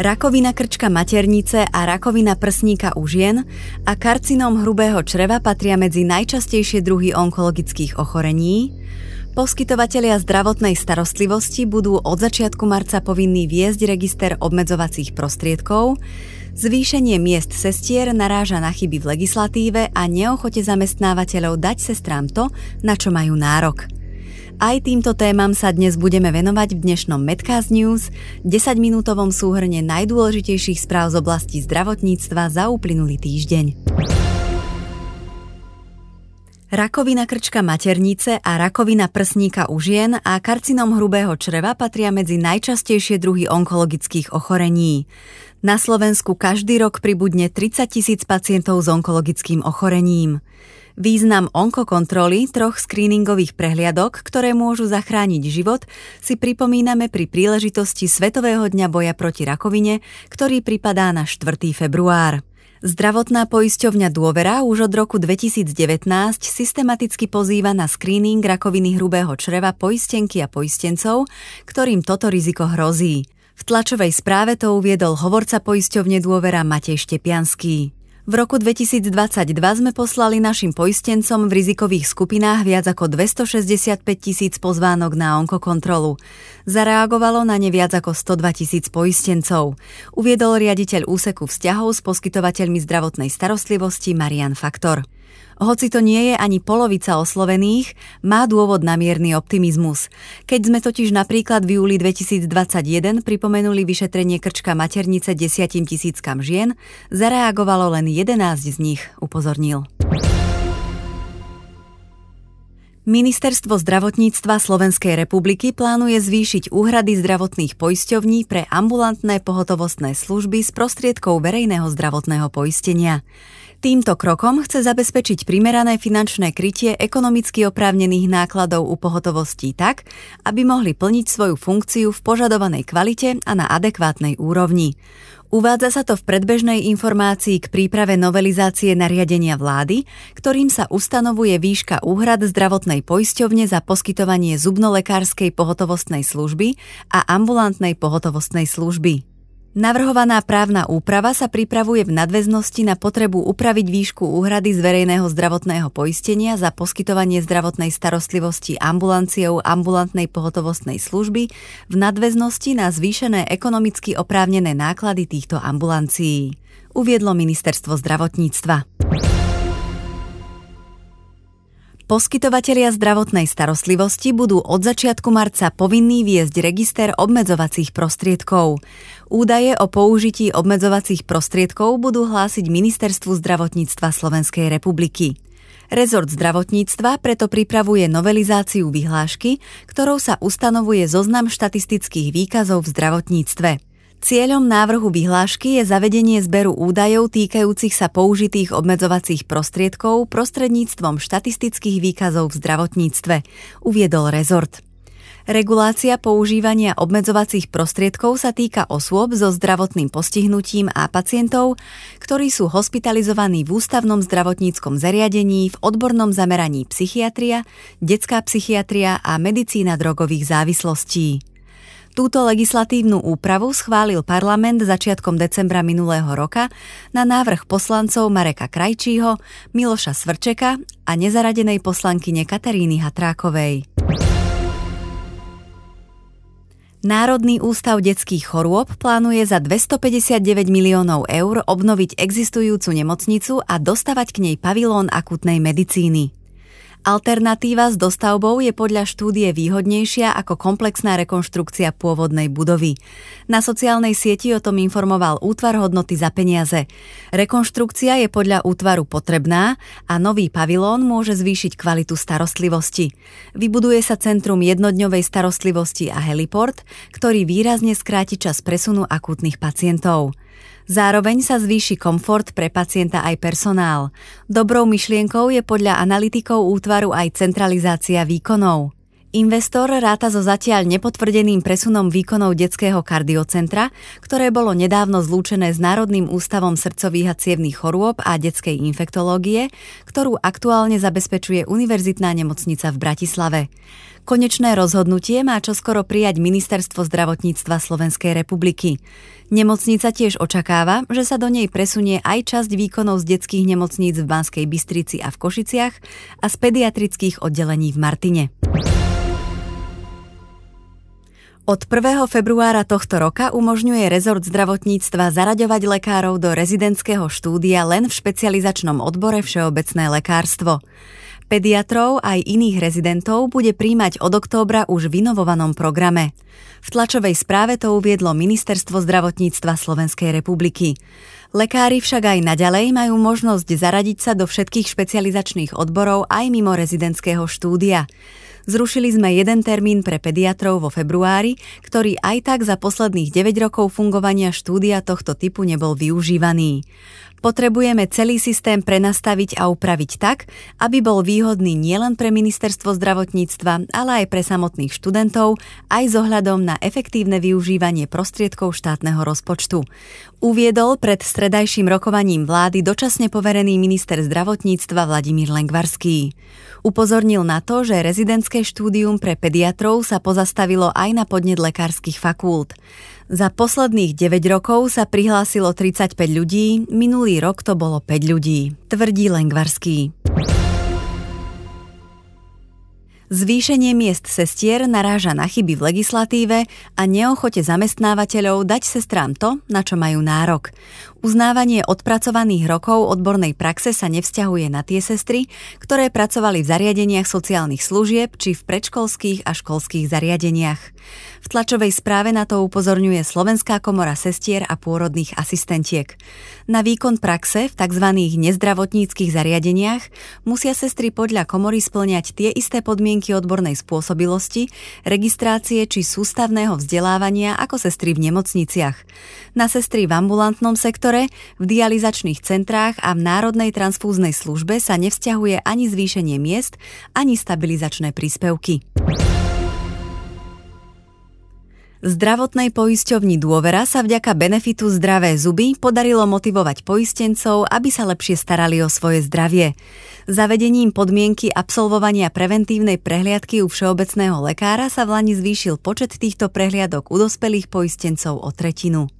Rakovina krčka maternice a rakovina prsníka u žien a karcinóm hrubého čreva patria medzi najčastejšie druhy onkologických ochorení. Poskytovatelia zdravotnej starostlivosti budú od začiatku marca povinní viesť register obmedzovacích prostriedkov, Zvýšenie miest sestier naráža na chyby v legislatíve a neochote zamestnávateľov dať sestrám to, na čo majú nárok. Aj týmto témam sa dnes budeme venovať v dnešnom Medcast News, 10-minútovom súhrne najdôležitejších správ z oblasti zdravotníctva za uplynulý týždeň. Rakovina krčka maternice a rakovina prsníka u žien a karcinom hrubého čreva patria medzi najčastejšie druhy onkologických ochorení. Na Slovensku každý rok pribudne 30 tisíc pacientov s onkologickým ochorením. Význam onkokontroly, troch screeningových prehliadok, ktoré môžu zachrániť život, si pripomíname pri príležitosti Svetového dňa boja proti rakovine, ktorý pripadá na 4. február. Zdravotná poisťovňa Dôvera už od roku 2019 systematicky pozýva na screening rakoviny hrubého čreva poistenky a poistencov, ktorým toto riziko hrozí. V tlačovej správe to uviedol hovorca poisťovne Dôvera Matej Štepianský. V roku 2022 sme poslali našim poistencom v rizikových skupinách viac ako 265 tisíc pozvánok na onkokontrolu. Zareagovalo na ne viac ako 102 tisíc poistencov. Uviedol riaditeľ úseku vzťahov s poskytovateľmi zdravotnej starostlivosti Marian Faktor. Hoci to nie je ani polovica oslovených, má dôvod na mierny optimizmus. Keď sme totiž napríklad v júli 2021 pripomenuli vyšetrenie krčka maternice desiatim tisíckam žien, zareagovalo len 11 z nich, upozornil. Ministerstvo zdravotníctva Slovenskej republiky plánuje zvýšiť úhrady zdravotných poisťovní pre ambulantné pohotovostné služby z prostriedkov verejného zdravotného poistenia. Týmto krokom chce zabezpečiť primerané finančné krytie ekonomicky oprávnených nákladov u pohotovostí tak, aby mohli plniť svoju funkciu v požadovanej kvalite a na adekvátnej úrovni. Uvádza sa to v predbežnej informácii k príprave novelizácie nariadenia vlády, ktorým sa ustanovuje výška úhrad zdravotnej poisťovne za poskytovanie zubnolekárskej pohotovostnej služby a ambulantnej pohotovostnej služby. Navrhovaná právna úprava sa pripravuje v nadväznosti na potrebu upraviť výšku úhrady z verejného zdravotného poistenia za poskytovanie zdravotnej starostlivosti ambulanciou ambulantnej pohotovostnej služby v nadväznosti na zvýšené ekonomicky oprávnené náklady týchto ambulancií, uviedlo ministerstvo zdravotníctva. Poskytovatelia zdravotnej starostlivosti budú od začiatku marca povinní viesť register obmedzovacích prostriedkov. Údaje o použití obmedzovacích prostriedkov budú hlásiť Ministerstvu zdravotníctva Slovenskej republiky. Rezort zdravotníctva preto pripravuje novelizáciu vyhlášky, ktorou sa ustanovuje zoznam štatistických výkazov v zdravotníctve. Cieľom návrhu vyhlášky je zavedenie zberu údajov týkajúcich sa použitých obmedzovacích prostriedkov prostredníctvom štatistických výkazov v zdravotníctve, uviedol rezort. Regulácia používania obmedzovacích prostriedkov sa týka osôb so zdravotným postihnutím a pacientov, ktorí sú hospitalizovaní v ústavnom zdravotníckom zariadení v odbornom zameraní psychiatria, detská psychiatria a medicína drogových závislostí. Túto legislatívnu úpravu schválil parlament začiatkom decembra minulého roka na návrh poslancov Mareka Krajčího, Miloša Svrčeka a nezaradenej poslankyne Kataríny Hatrákovej. Národný ústav detských chorôb plánuje za 259 miliónov eur obnoviť existujúcu nemocnicu a dostavať k nej pavilón akutnej medicíny. Alternatíva s dostavbou je podľa štúdie výhodnejšia ako komplexná rekonštrukcia pôvodnej budovy. Na sociálnej sieti o tom informoval útvar hodnoty za peniaze. Rekonštrukcia je podľa útvaru potrebná a nový pavilón môže zvýšiť kvalitu starostlivosti. Vybuduje sa centrum jednodňovej starostlivosti a heliport, ktorý výrazne skráti čas presunu akútnych pacientov. Zároveň sa zvýši komfort pre pacienta aj personál. Dobrou myšlienkou je podľa analytikov útvaru aj centralizácia výkonov. Investor ráta so zatiaľ nepotvrdeným presunom výkonov detského kardiocentra, ktoré bolo nedávno zlúčené s Národným ústavom srdcových a cievných chorôb a detskej infektológie, ktorú aktuálne zabezpečuje Univerzitná nemocnica v Bratislave. Konečné rozhodnutie má čoskoro prijať Ministerstvo zdravotníctva Slovenskej republiky. Nemocnica tiež očakáva, že sa do nej presunie aj časť výkonov z detských nemocníc v Banskej Bystrici a v Košiciach a z pediatrických oddelení v Martine. Od 1. februára tohto roka umožňuje rezort zdravotníctva zaraďovať lekárov do rezidentského štúdia len v špecializačnom odbore Všeobecné lekárstvo. Pediatrov aj iných rezidentov bude príjmať od októbra už v inovovanom programe. V tlačovej správe to uviedlo Ministerstvo zdravotníctva Slovenskej republiky. Lekári však aj naďalej majú možnosť zaradiť sa do všetkých špecializačných odborov aj mimo rezidentského štúdia. Zrušili sme jeden termín pre pediatrov vo februári, ktorý aj tak za posledných 9 rokov fungovania štúdia tohto typu nebol využívaný. Potrebujeme celý systém prenastaviť a upraviť tak, aby bol výhodný nielen pre ministerstvo zdravotníctva, ale aj pre samotných študentov, aj s ohľadom na efektívne využívanie prostriedkov štátneho rozpočtu. Uviedol pred stredajším rokovaním vlády dočasne poverený minister zdravotníctva Vladimír Lengvarský. Upozornil na to, že rezidentské štúdium pre pediatrov sa pozastavilo aj na podnet lekárskych fakult. Za posledných 9 rokov sa prihlásilo 35 ľudí, minulý rok to bolo 5 ľudí, tvrdí Lengvarský. Zvýšenie miest sestier naráža na chyby v legislatíve a neochote zamestnávateľov dať sestrám to, na čo majú nárok. Uznávanie odpracovaných rokov odbornej praxe sa nevzťahuje na tie sestry, ktoré pracovali v zariadeniach sociálnych služieb či v predškolských a školských zariadeniach. V tlačovej správe na to upozorňuje Slovenská komora sestier a pôrodných asistentiek. Na výkon praxe v tzv. nezdravotníckých zariadeniach musia sestry podľa komory splňať tie isté podmienky odbornej spôsobilosti, registrácie či sústavného vzdelávania ako sestry v nemocniciach. Na sestry v ambulantnom sektore, v dializačných centrách a v Národnej transfúznej službe sa nevzťahuje ani zvýšenie miest, ani stabilizačné príspevky. Zdravotnej poisťovni Dôvera sa vďaka benefitu Zdravé zuby podarilo motivovať poistencov, aby sa lepšie starali o svoje zdravie. Zavedením podmienky absolvovania preventívnej prehliadky u všeobecného lekára sa v Lani zvýšil počet týchto prehliadok u dospelých poistencov o tretinu.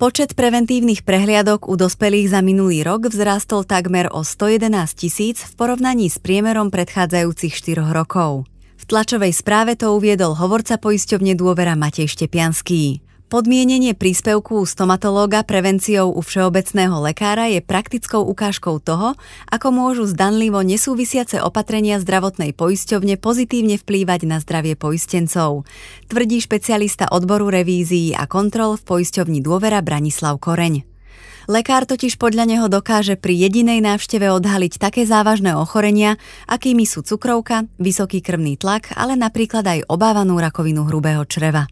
Počet preventívnych prehliadok u dospelých za minulý rok vzrástol takmer o 111 tisíc v porovnaní s priemerom predchádzajúcich 4 rokov tlačovej správe to uviedol hovorca poisťovne dôvera Matej Štepianský. Podmienenie príspevku stomatológa prevenciou u všeobecného lekára je praktickou ukážkou toho, ako môžu zdanlivo nesúvisiace opatrenia zdravotnej poisťovne pozitívne vplývať na zdravie poistencov, tvrdí špecialista odboru revízií a kontrol v poisťovni dôvera Branislav Koreň. Lekár totiž podľa neho dokáže pri jedinej návšteve odhaliť také závažné ochorenia, akými sú cukrovka, vysoký krvný tlak, ale napríklad aj obávanú rakovinu hrubého čreva.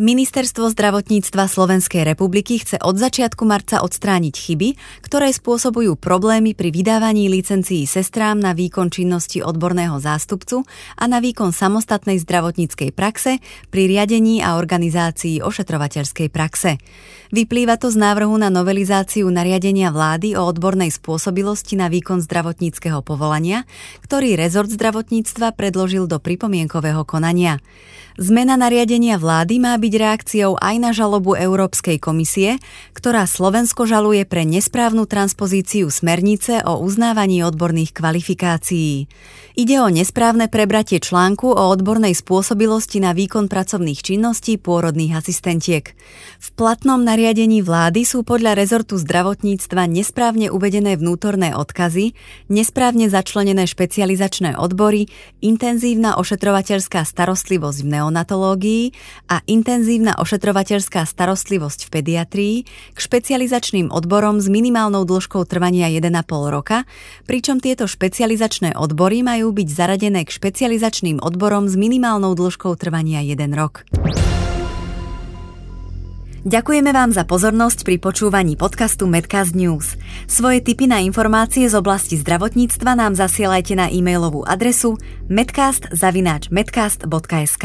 Ministerstvo zdravotníctva Slovenskej republiky chce od začiatku marca odstrániť chyby, ktoré spôsobujú problémy pri vydávaní licencií sestrám na výkon činnosti odborného zástupcu a na výkon samostatnej zdravotníckej praxe pri riadení a organizácii ošetrovateľskej praxe. Vyplýva to z návrhu na novelizáciu nariadenia vlády o odbornej spôsobilosti na výkon zdravotníckého povolania, ktorý rezort zdravotníctva predložil do pripomienkového konania. Zmena nariadenia vlády má byť reakciou aj na žalobu Európskej komisie, ktorá Slovensko žaluje pre nesprávnu transpozíciu smernice o uznávaní odborných kvalifikácií. Ide o nesprávne prebratie článku o odbornej spôsobilosti na výkon pracovných činností pôrodných asistentiek. V platnom nariadení vlády sú podľa rezortu zdravotníctva nesprávne uvedené vnútorné odkazy, nesprávne začlenené špecializačné odbory, intenzívna ošetrovateľská starostlivosť v neonatológii a intenzívna ošetrovateľská starostlivosť v pediatrii k špecializačným odborom s minimálnou dĺžkou trvania 1,5 roka, pričom tieto špecializačné odbory majú majú byť zaradené k špecializačným odborom s minimálnou dĺžkou trvania 1 rok. Ďakujeme vám za pozornosť pri počúvaní podcastu Medcast News. Svoje tipy na informácie z oblasti zdravotníctva nám zasielajte na e-mailovú adresu medcast.medcast.sk.